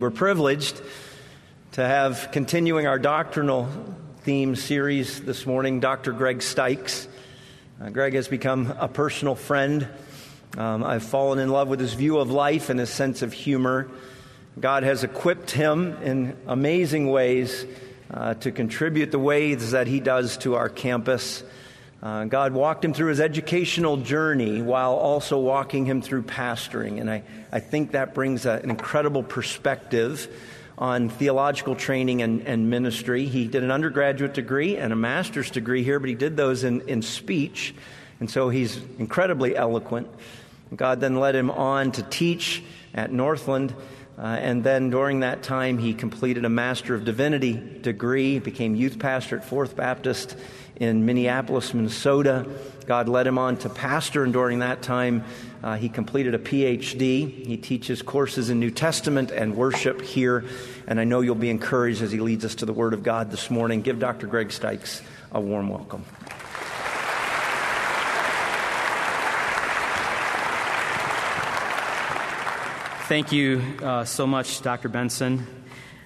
We're privileged to have continuing our doctrinal theme series this morning, Dr. Greg Stiekes. Uh, Greg has become a personal friend. Um, I've fallen in love with his view of life and his sense of humor. God has equipped him in amazing ways uh, to contribute the ways that he does to our campus. Uh, God walked him through his educational journey while also walking him through pastoring. And I, I think that brings a, an incredible perspective on theological training and, and, ministry. He did an undergraduate degree and a master's degree here, but he did those in, in speech. And so he's incredibly eloquent. God then led him on to teach at Northland. Uh, and then during that time, he completed a Master of Divinity degree, became youth pastor at Fourth Baptist in Minneapolis, Minnesota. God led him on to pastor, and during that time, uh, he completed a PhD. He teaches courses in New Testament and worship here, and I know you'll be encouraged as he leads us to the Word of God this morning. Give Dr. Greg Stiekes a warm welcome. Thank you uh, so much, Dr. Benson.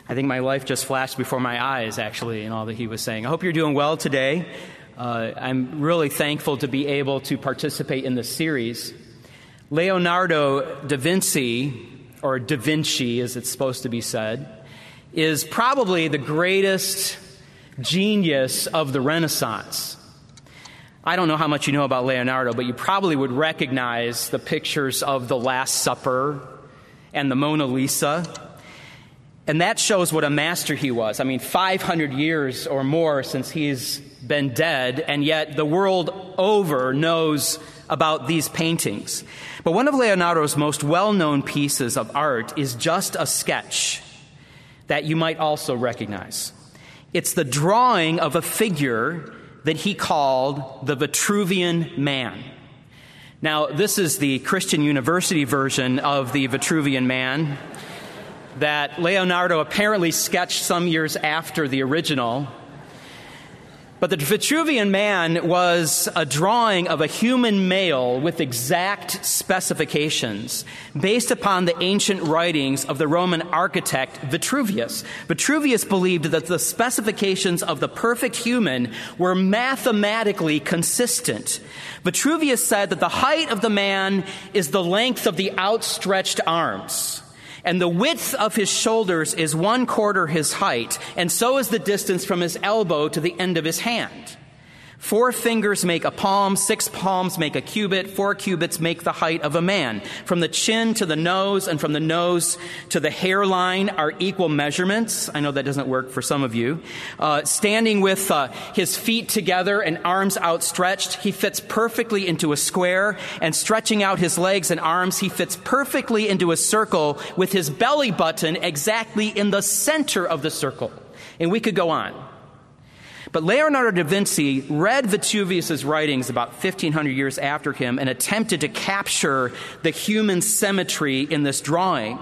I think my life just flashed before my eyes, actually, in all that he was saying. I hope you're doing well today. Uh, I'm really thankful to be able to participate in this series. Leonardo da Vinci, or Da Vinci as it's supposed to be said, is probably the greatest genius of the Renaissance. I don't know how much you know about Leonardo, but you probably would recognize the pictures of the Last Supper and the Mona Lisa. And that shows what a master he was. I mean, 500 years or more since he's been dead, and yet the world over knows about these paintings. But one of Leonardo's most well known pieces of art is just a sketch that you might also recognize. It's the drawing of a figure that he called the Vitruvian Man. Now, this is the Christian University version of the Vitruvian Man that Leonardo apparently sketched some years after the original. But the Vitruvian Man was a drawing of a human male with exact specifications based upon the ancient writings of the Roman architect Vitruvius. Vitruvius believed that the specifications of the perfect human were mathematically consistent. Vitruvius said that the height of the man is the length of the outstretched arms and the width of his shoulders is one quarter his height, and so is the distance from his elbow to the end of his hand. Four fingers make a palm, six palms make a cubit, four cubits make the height of a man. From the chin to the nose and from the nose to the hairline are equal measurements. I know that doesn't work for some of you. Uh, standing with uh, his feet together and arms outstretched, he fits perfectly into a square, and stretching out his legs and arms, he fits perfectly into a circle with his belly button exactly in the center of the circle. And we could go on. But Leonardo da Vinci read Vitruvius's writings about 1500 years after him and attempted to capture the human symmetry in this drawing.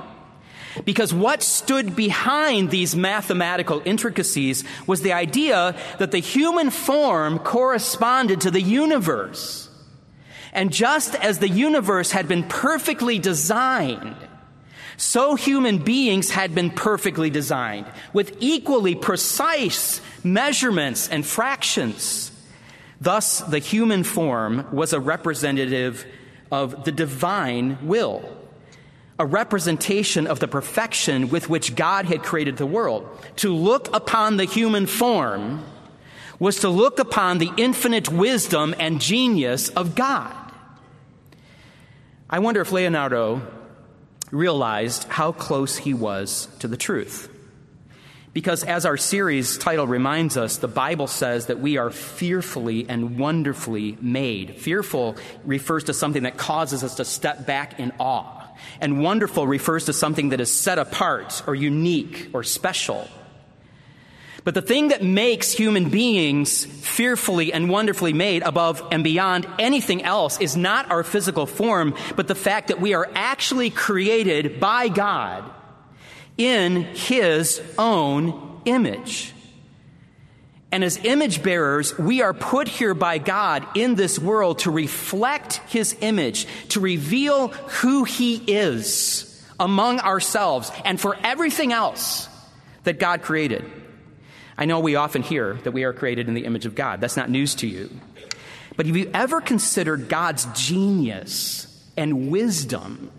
Because what stood behind these mathematical intricacies was the idea that the human form corresponded to the universe. And just as the universe had been perfectly designed, so human beings had been perfectly designed with equally precise measurements and fractions. Thus, the human form was a representative of the divine will, a representation of the perfection with which God had created the world. To look upon the human form was to look upon the infinite wisdom and genius of God. I wonder if Leonardo realized how close he was to the truth. Because as our series title reminds us, the Bible says that we are fearfully and wonderfully made. Fearful refers to something that causes us to step back in awe. And wonderful refers to something that is set apart or unique or special. But the thing that makes human beings fearfully and wonderfully made above and beyond anything else is not our physical form, but the fact that we are actually created by God in his own image. And as image bearers, we are put here by God in this world to reflect his image, to reveal who he is among ourselves and for everything else that God created. I know we often hear that we are created in the image of God. That's not news to you. But have you ever considered God's genius and wisdom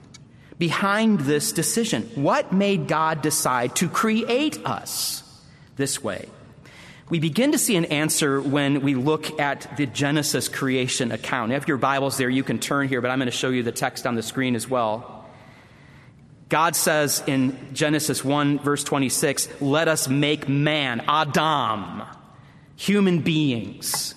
behind this decision? What made God decide to create us this way? We begin to see an answer when we look at the Genesis creation account. If your Bible's there, you can turn here, but I'm going to show you the text on the screen as well. God says in Genesis 1, verse 26, let us make man, Adam, human beings.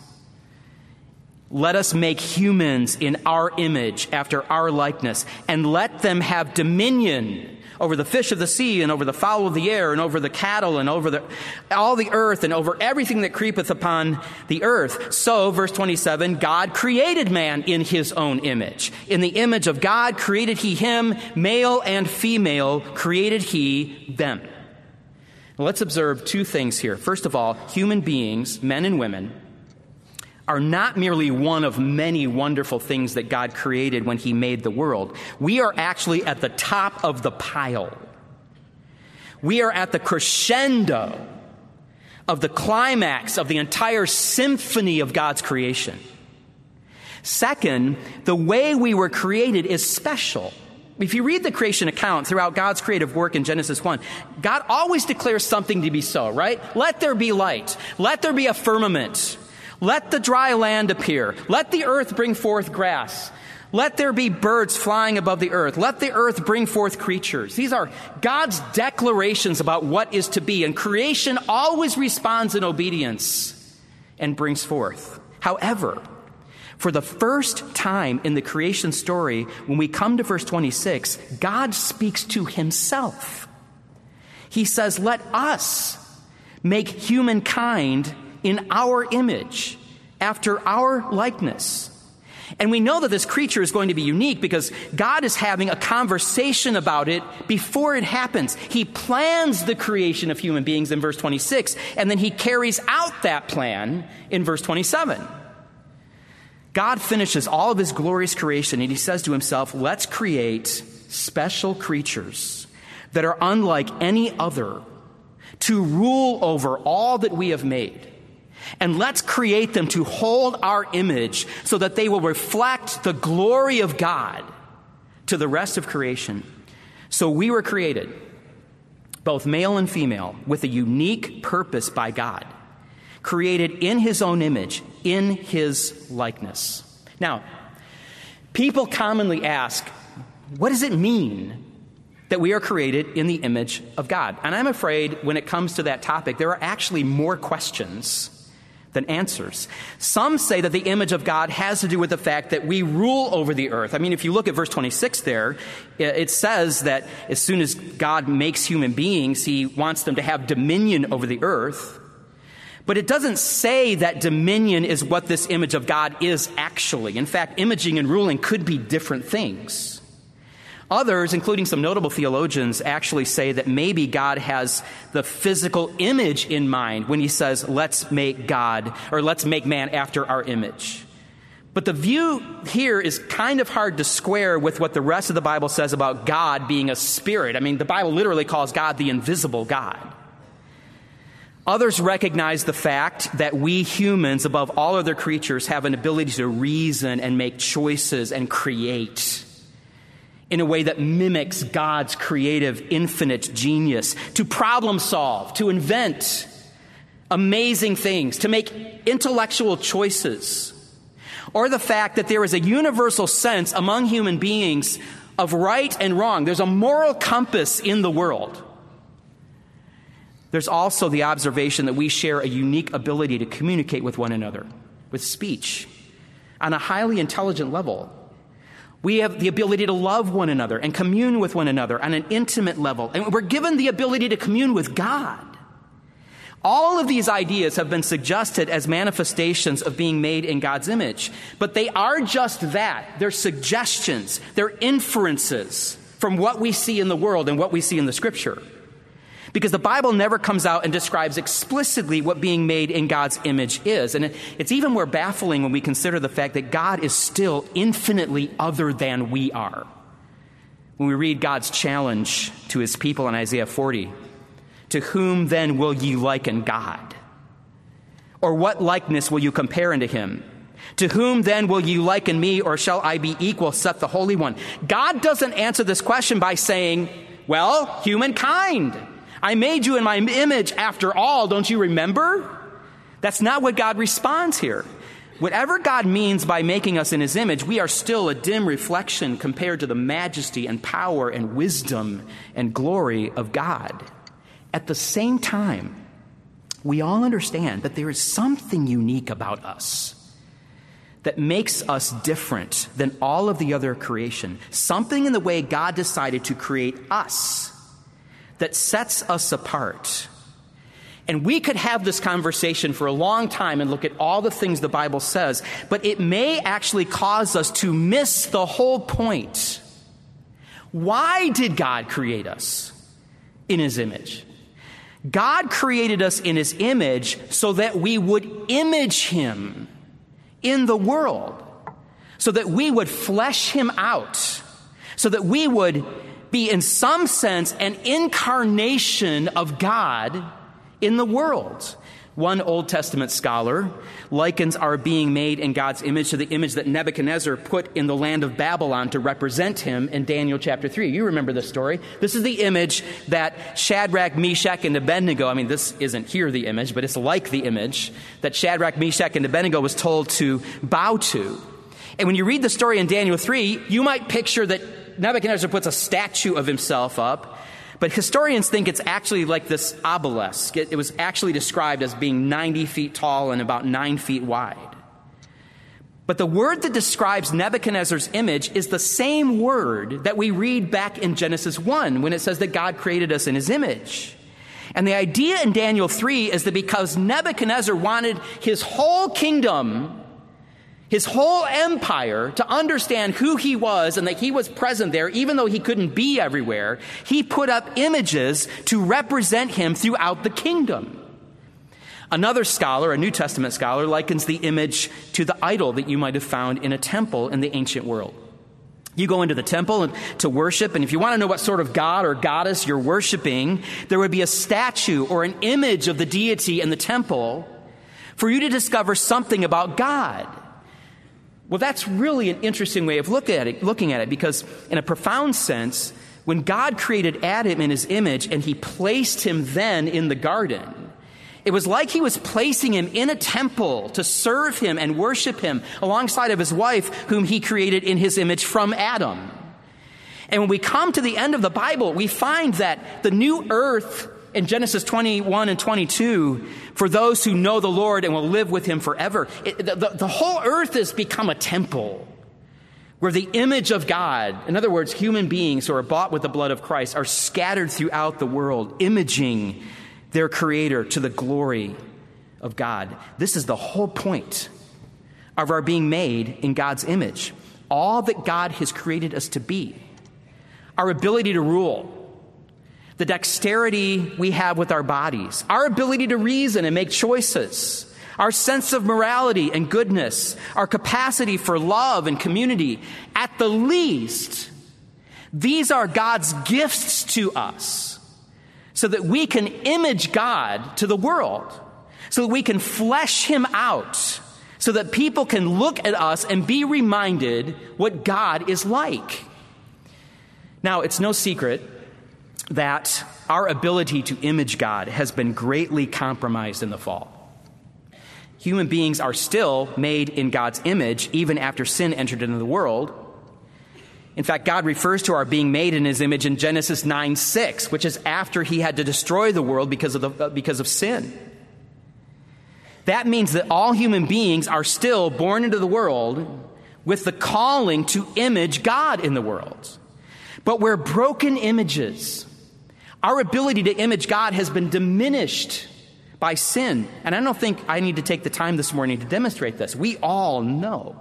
Let us make humans in our image, after our likeness, and let them have dominion over the fish of the sea and over the fowl of the air and over the cattle and over the, all the earth and over everything that creepeth upon the earth. So, verse 27, God created man in his own image. In the image of God created he him, male and female created he them. Now, let's observe two things here. First of all, human beings, men and women, are not merely one of many wonderful things that God created when He made the world. We are actually at the top of the pile. We are at the crescendo of the climax of the entire symphony of God's creation. Second, the way we were created is special. If you read the creation account throughout God's creative work in Genesis 1, God always declares something to be so, right? Let there be light. Let there be a firmament. Let the dry land appear. Let the earth bring forth grass. Let there be birds flying above the earth. Let the earth bring forth creatures. These are God's declarations about what is to be, and creation always responds in obedience and brings forth. However, for the first time in the creation story, when we come to verse 26, God speaks to himself. He says, Let us make humankind in our image, after our likeness. And we know that this creature is going to be unique because God is having a conversation about it before it happens. He plans the creation of human beings in verse 26, and then he carries out that plan in verse 27. God finishes all of his glorious creation, and he says to himself, Let's create special creatures that are unlike any other to rule over all that we have made. And let's create them to hold our image so that they will reflect the glory of God to the rest of creation. So we were created, both male and female, with a unique purpose by God, created in His own image, in His likeness. Now, people commonly ask, what does it mean that we are created in the image of God? And I'm afraid when it comes to that topic, there are actually more questions than answers. Some say that the image of God has to do with the fact that we rule over the earth. I mean, if you look at verse 26 there, it says that as soon as God makes human beings, he wants them to have dominion over the earth. But it doesn't say that dominion is what this image of God is actually. In fact, imaging and ruling could be different things. Others, including some notable theologians, actually say that maybe God has the physical image in mind when he says, let's make God, or let's make man after our image. But the view here is kind of hard to square with what the rest of the Bible says about God being a spirit. I mean, the Bible literally calls God the invisible God. Others recognize the fact that we humans, above all other creatures, have an ability to reason and make choices and create in a way that mimics God's creative, infinite genius, to problem solve, to invent amazing things, to make intellectual choices, or the fact that there is a universal sense among human beings of right and wrong. There's a moral compass in the world. There's also the observation that we share a unique ability to communicate with one another with speech on a highly intelligent level. We have the ability to love one another and commune with one another on an intimate level. And we're given the ability to commune with God. All of these ideas have been suggested as manifestations of being made in God's image, but they are just that. They're suggestions, they're inferences from what we see in the world and what we see in the scripture. Because the Bible never comes out and describes explicitly what being made in God's image is. And it's even more baffling when we consider the fact that God is still infinitely other than we are. when we read God's challenge to his people in Isaiah 40 To whom then will ye liken God? Or what likeness will you compare unto him? To whom then will you liken me, or shall I be equal, saith the Holy One? God doesn't answer this question by saying, Well, humankind. I made you in my image after all, don't you remember? That's not what God responds here. Whatever God means by making us in his image, we are still a dim reflection compared to the majesty and power and wisdom and glory of God. At the same time, we all understand that there is something unique about us that makes us different than all of the other creation. Something in the way God decided to create us that sets us apart and we could have this conversation for a long time and look at all the things the Bible says, but it may actually cause us to miss the whole point. Why did God create us in His image? God created us in His image so that we would image Him in the world, so that we would flesh Him out, so that we would be, in some sense, an incarnation of God in the world. One Old Testament scholar likens our being made in God's image to the image that Nebuchadnezzar put in the land of Babylon to represent him in Daniel chapter 3. You remember this story. This is the image that Shadrach, Meshach, and Abednego, I mean, this isn't here the image, but it's like the image that Shadrach, Meshach, and Abednego was told to bow to. And when you read the story in Daniel 3, you might picture that Nebuchadnezzar puts a statue of himself up but historians think it's actually like this obelisk. It, it, was actually described as being 90 feet tall and about 9 feet wide. But the word that describes Nebuchadnezzar's image is the same word that we read back in Genesis 1 when it says that God created us in his image. And the idea in Daniel 3 is that because Nebuchadnezzar wanted his whole kingdom his whole empire to understand who he was and that he was present there, even though he couldn't be everywhere, he put up images to represent him throughout the kingdom. Another scholar, a New Testament scholar, likens the image to the idol that you might have found in a temple in the ancient world. You go into the temple to worship, and if you want to know what sort of god or goddess you're worshiping, there would be a statue or an image of the deity in the temple for you to discover something about God. Well, that's really an interesting way of look at it, looking at it because, in a profound sense, when God created Adam in his image and he placed him then in the garden, it was like he was placing him in a temple to serve him and worship him alongside of his wife, whom he created in his image from Adam. And when we come to the end of the Bible, we find that the new earth in Genesis 21 and 22, for those who know the Lord and will live with him forever, it, the, the, the whole earth has become a temple where the image of God, in other words, human beings who are bought with the blood of Christ, are scattered throughout the world, imaging their Creator to the glory of God. This is the whole point of our being made in God's image. All that God has created us to be. Our ability to rule, the dexterity we have with our bodies, our ability to reason and make choices, our sense of morality and goodness, our capacity for love and community, at the least, these are God's gifts to us so that we can image God to the world, so that we can flesh Him out, so that people can look at us and be reminded what God is like. Now, it's no secret that our ability to image God has been greatly compromised in the fall. Human beings are still made in God's image even after sin entered into the world. In fact, God refers to our being made in his image in Genesis 9 6, which is after he had to destroy the world because of, the, uh, because of sin. That means that all human beings are still born into the world with the calling to image God in the world. But we're broken images. Our ability to image God has been diminished by sin. And I don't think I need to take the time this morning to demonstrate this. We all know.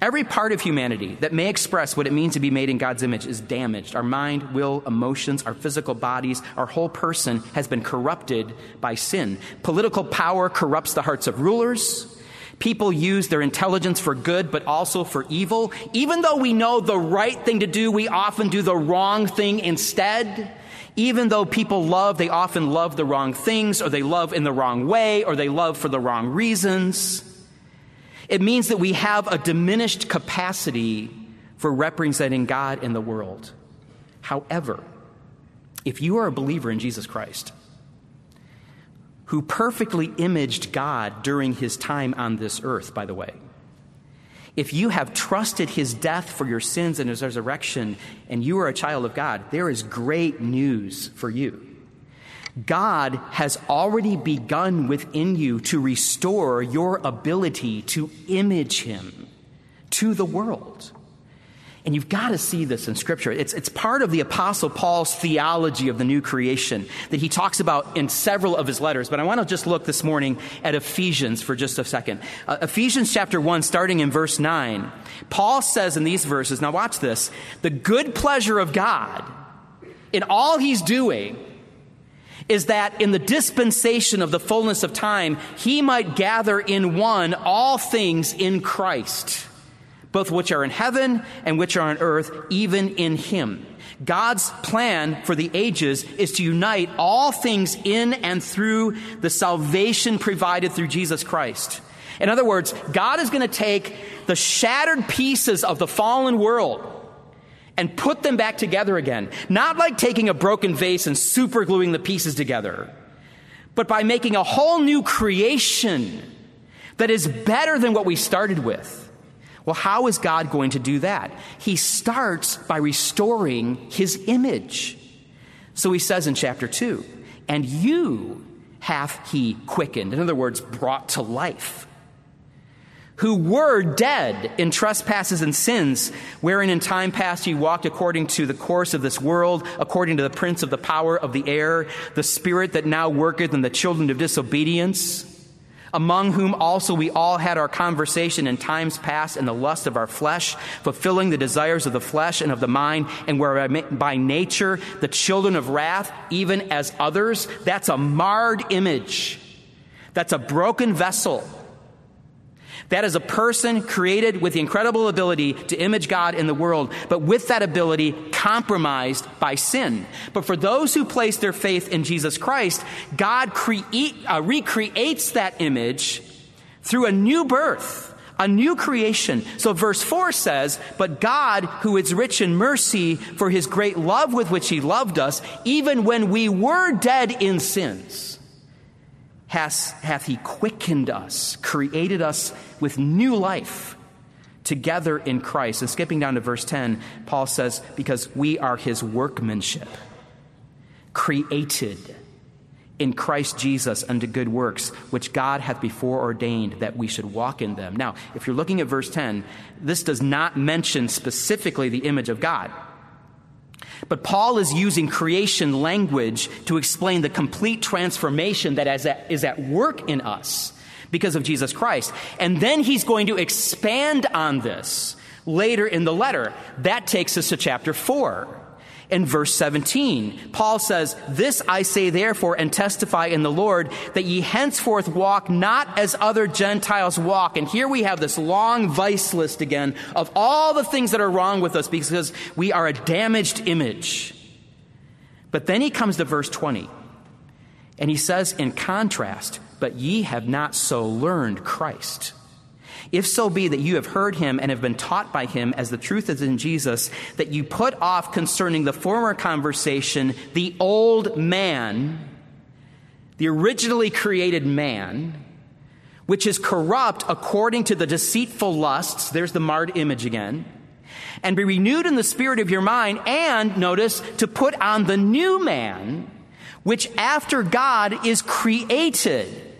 Every part of humanity that may express what it means to be made in God's image is damaged. Our mind, will, emotions, our physical bodies, our whole person has been corrupted by sin. Political power corrupts the hearts of rulers. People use their intelligence for good, but also for evil. Even though we know the right thing to do, we often do the wrong thing instead. Even though people love, they often love the wrong things, or they love in the wrong way, or they love for the wrong reasons. It means that we have a diminished capacity for representing God in the world. However, if you are a believer in Jesus Christ, who perfectly imaged God during his time on this earth, by the way, if you have trusted his death for your sins and his resurrection, and you are a child of God, there is great news for you. God has already begun within you to restore your ability to image him to the world. And you've got to see this in Scripture. It's, it's part of the Apostle Paul's theology of the new creation that he talks about in several of his letters. But I want to just look this morning at Ephesians for just a second. Uh, Ephesians chapter 1, starting in verse 9. Paul says in these verses, now watch this, the good pleasure of God in all he's doing is that in the dispensation of the fullness of time, he might gather in one all things in Christ both which are in heaven and which are on earth, even in him. God's plan for the ages is to unite all things in and through the salvation provided through Jesus Christ. In other words, God is going to take the shattered pieces of the fallen world and put them back together again. Not like taking a broken vase and supergluing the pieces together, but by making a whole new creation that is better than what we started with. Well, how is God going to do that? He starts by restoring his image. So he says in chapter 2, and you hath he quickened. In other words, brought to life. Who were dead in trespasses and sins, wherein in time past ye walked according to the course of this world, according to the prince of the power of the air, the spirit that now worketh in the children of disobedience among whom also we all had our conversation in times past in the lust of our flesh, fulfilling the desires of the flesh and of the mind, and were by nature the children of wrath, even as others. That's a marred image. That's a broken vessel. That is a person created with the incredible ability to image God in the world, but with that ability compromised by sin. But for those who place their faith in Jesus Christ, God create, uh, recreates that image through a new birth, a new creation. So verse 4 says, But God, who is rich in mercy for his great love with which he loved us, even when we were dead in sins, has, hath he quickened us, created us with new life together in Christ. And skipping down to verse 10, Paul says, Because we are his workmanship, created in Christ Jesus unto good works, which God hath before ordained that we should walk in them. Now, if you're looking at verse 10, this does not mention specifically the image of God. But Paul is using creation language to explain the complete transformation that is at work in us because of Jesus Christ. And then he's going to expand on this later in the letter. That takes us to chapter 4 in verse 17. Paul says, This I say therefore and testify in the Lord that ye henceforth walk not as other Gentiles walk. And here we have this long vice list again of all the things that are wrong with us because we are a damaged image. But then he comes to verse 20 and he says, in contrast, but ye have not so learned Christ. If so be that you have heard him and have been taught by him as the truth is in Jesus, that you put off concerning the former conversation the old man, the originally created man, which is corrupt according to the deceitful lusts. There's the marred image again. And be renewed in the spirit of your mind, and notice, to put on the new man, which after God is created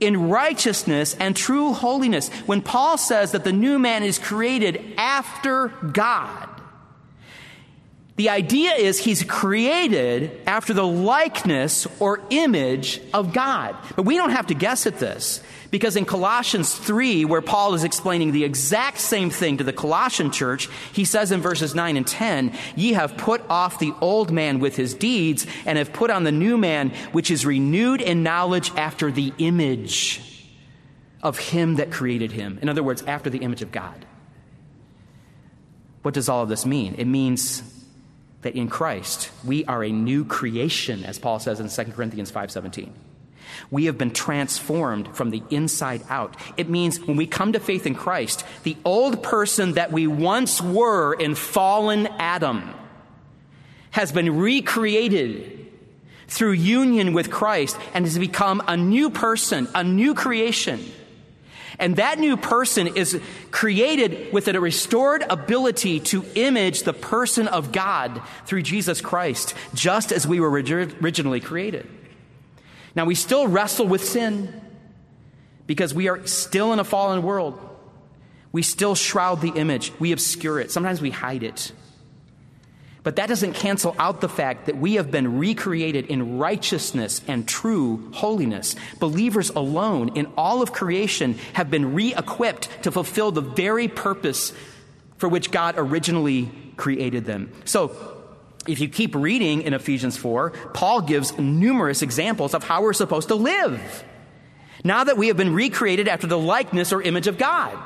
in righteousness and true holiness. When Paul says that the new man is created after God, the idea is he's created after the likeness or image of God. But we don't have to guess at this. Because in Colossians 3, where Paul is explaining the exact same thing to the Colossian church, he says in verses 9 and 10, Ye have put off the old man with his deeds, and have put on the new man, which is renewed in knowledge after the image of him that created him. In other words, after the image of God. What does all of this mean? It means that in Christ we are a new creation as Paul says in 2 Corinthians 5:17. We have been transformed from the inside out. It means when we come to faith in Christ, the old person that we once were in fallen Adam has been recreated through union with Christ and has become a new person, a new creation. And that new person is created with a restored ability to image the person of God through Jesus Christ, just as we were originally created. Now, we still wrestle with sin because we are still in a fallen world. We still shroud the image, we obscure it, sometimes we hide it. But that doesn't cancel out the fact that we have been recreated in righteousness and true holiness. Believers alone in all of creation have been re equipped to fulfill the very purpose for which God originally created them. So, if you keep reading in Ephesians 4, Paul gives numerous examples of how we're supposed to live. Now that we have been recreated after the likeness or image of God.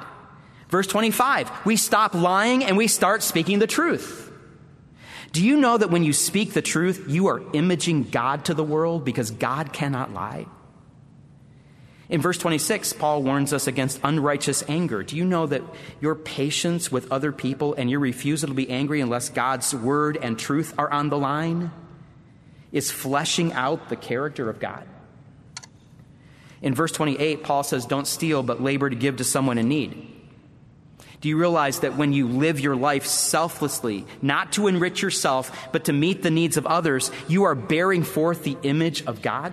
Verse 25, we stop lying and we start speaking the truth. Do you know that when you speak the truth, you are imaging God to the world because God cannot lie? In verse 26, Paul warns us against unrighteous anger. Do you know that your patience with other people and your refusal to be angry unless God's word and truth are on the line is fleshing out the character of God? In verse 28, Paul says, Don't steal, but labor to give to someone in need. Do you realize that when you live your life selflessly, not to enrich yourself, but to meet the needs of others, you are bearing forth the image of God?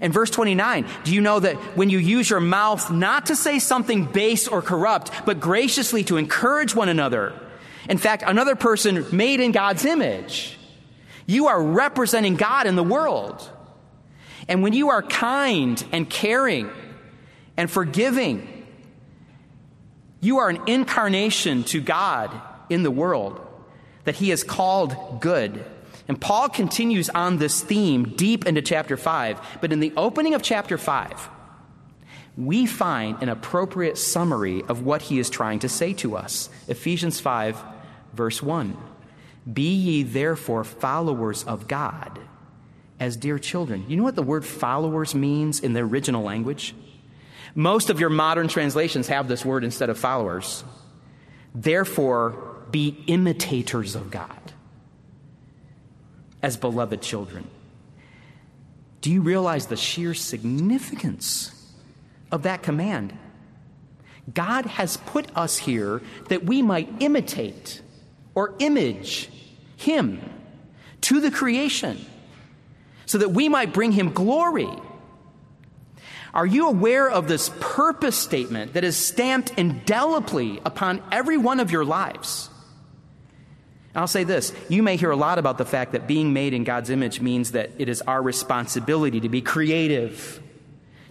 And verse 29, do you know that when you use your mouth not to say something base or corrupt, but graciously to encourage one another? In fact, another person made in God's image. You are representing God in the world. And when you are kind and caring and forgiving you are an incarnation to God in the world that He has called good. And Paul continues on this theme deep into chapter 5. But in the opening of chapter 5, we find an appropriate summary of what he is trying to say to us. Ephesians 5, verse 1. Be ye therefore followers of God as dear children. You know what the word followers means in the original language? Most of your modern translations have this word instead of followers. Therefore, be imitators of God as beloved children. Do you realize the sheer significance of that command? God has put us here that we might imitate or image Him to the creation so that we might bring Him glory are you aware of this purpose statement that is stamped indelibly upon every one of your lives? I'll say this you may hear a lot about the fact that being made in God's image means that it is our responsibility to be creative,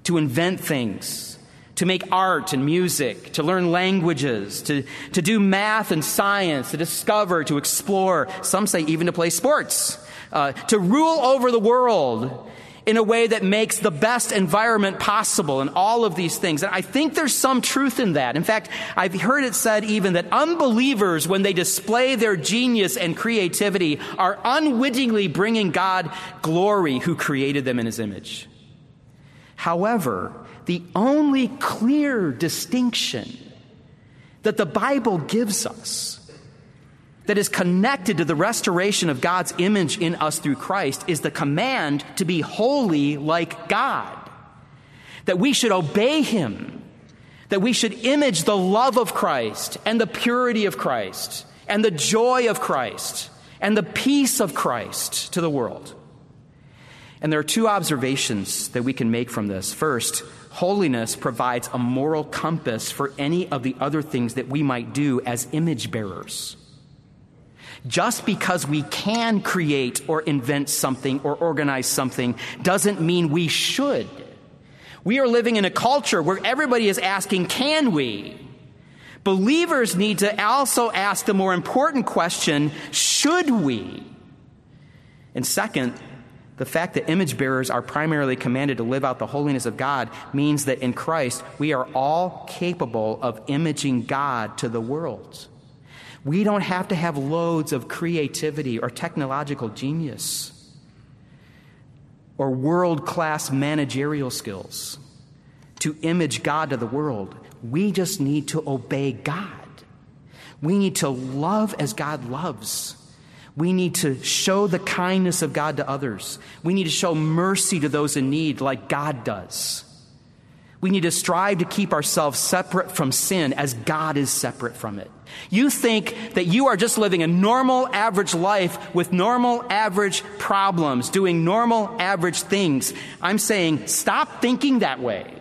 to invent things, to make art and music, to learn languages, to, to do math and science, to discover, to explore, some say even to play sports, uh, to rule over the world in a way that makes the best environment possible and all of these things. And I think there's some truth in that. In fact, I've heard it said even that unbelievers, when they display their genius and creativity, are unwittingly bringing God glory who created them in his image. However, the only clear distinction that the Bible gives us that is connected to the restoration of God's image in us through Christ is the command to be holy like God. That we should obey Him. That we should image the love of Christ and the purity of Christ and the joy of Christ and the peace of Christ to the world. And there are two observations that we can make from this. First, holiness provides a moral compass for any of the other things that we might do as image bearers. Just because we can create or invent something or organize something doesn't mean we should. We are living in a culture where everybody is asking, can we? Believers need to also ask the more important question, should we? And second, The fact that image bearers are primarily commanded to live out the holiness of God means that in Christ we are all capable of imaging God to the world. We don't have to have loads of creativity or technological genius or world class managerial skills to image God to the world. We just need to obey God. We need to love as God loves. We need to show the kindness of God to others. We need to show mercy to those in need like God does. We need to strive to keep ourselves separate from sin as God is separate from it. You think that you are just living a normal, average life with normal, average problems, doing normal, average things. I'm saying stop thinking that way.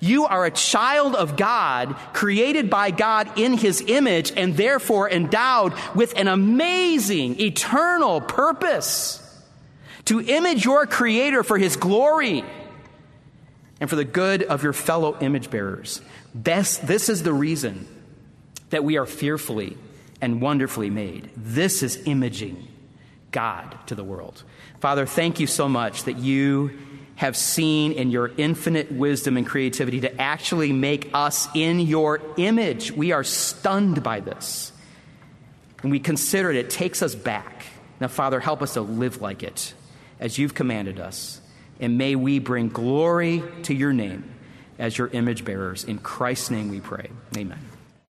You are a child of God, created by God in his image, and therefore endowed with an amazing, eternal purpose to image your Creator for his glory and for the good of your fellow image bearers. This, this is the reason that we are fearfully and wonderfully made. This is imaging God to the world. Father, thank you so much that you have seen in your infinite wisdom and creativity to actually make us in your image. We are stunned by this. And we consider it, it takes us back. Now, Father, help us to live like it as you've commanded us. And may we bring glory to your name as your image bearers. In Christ's name we pray. Amen.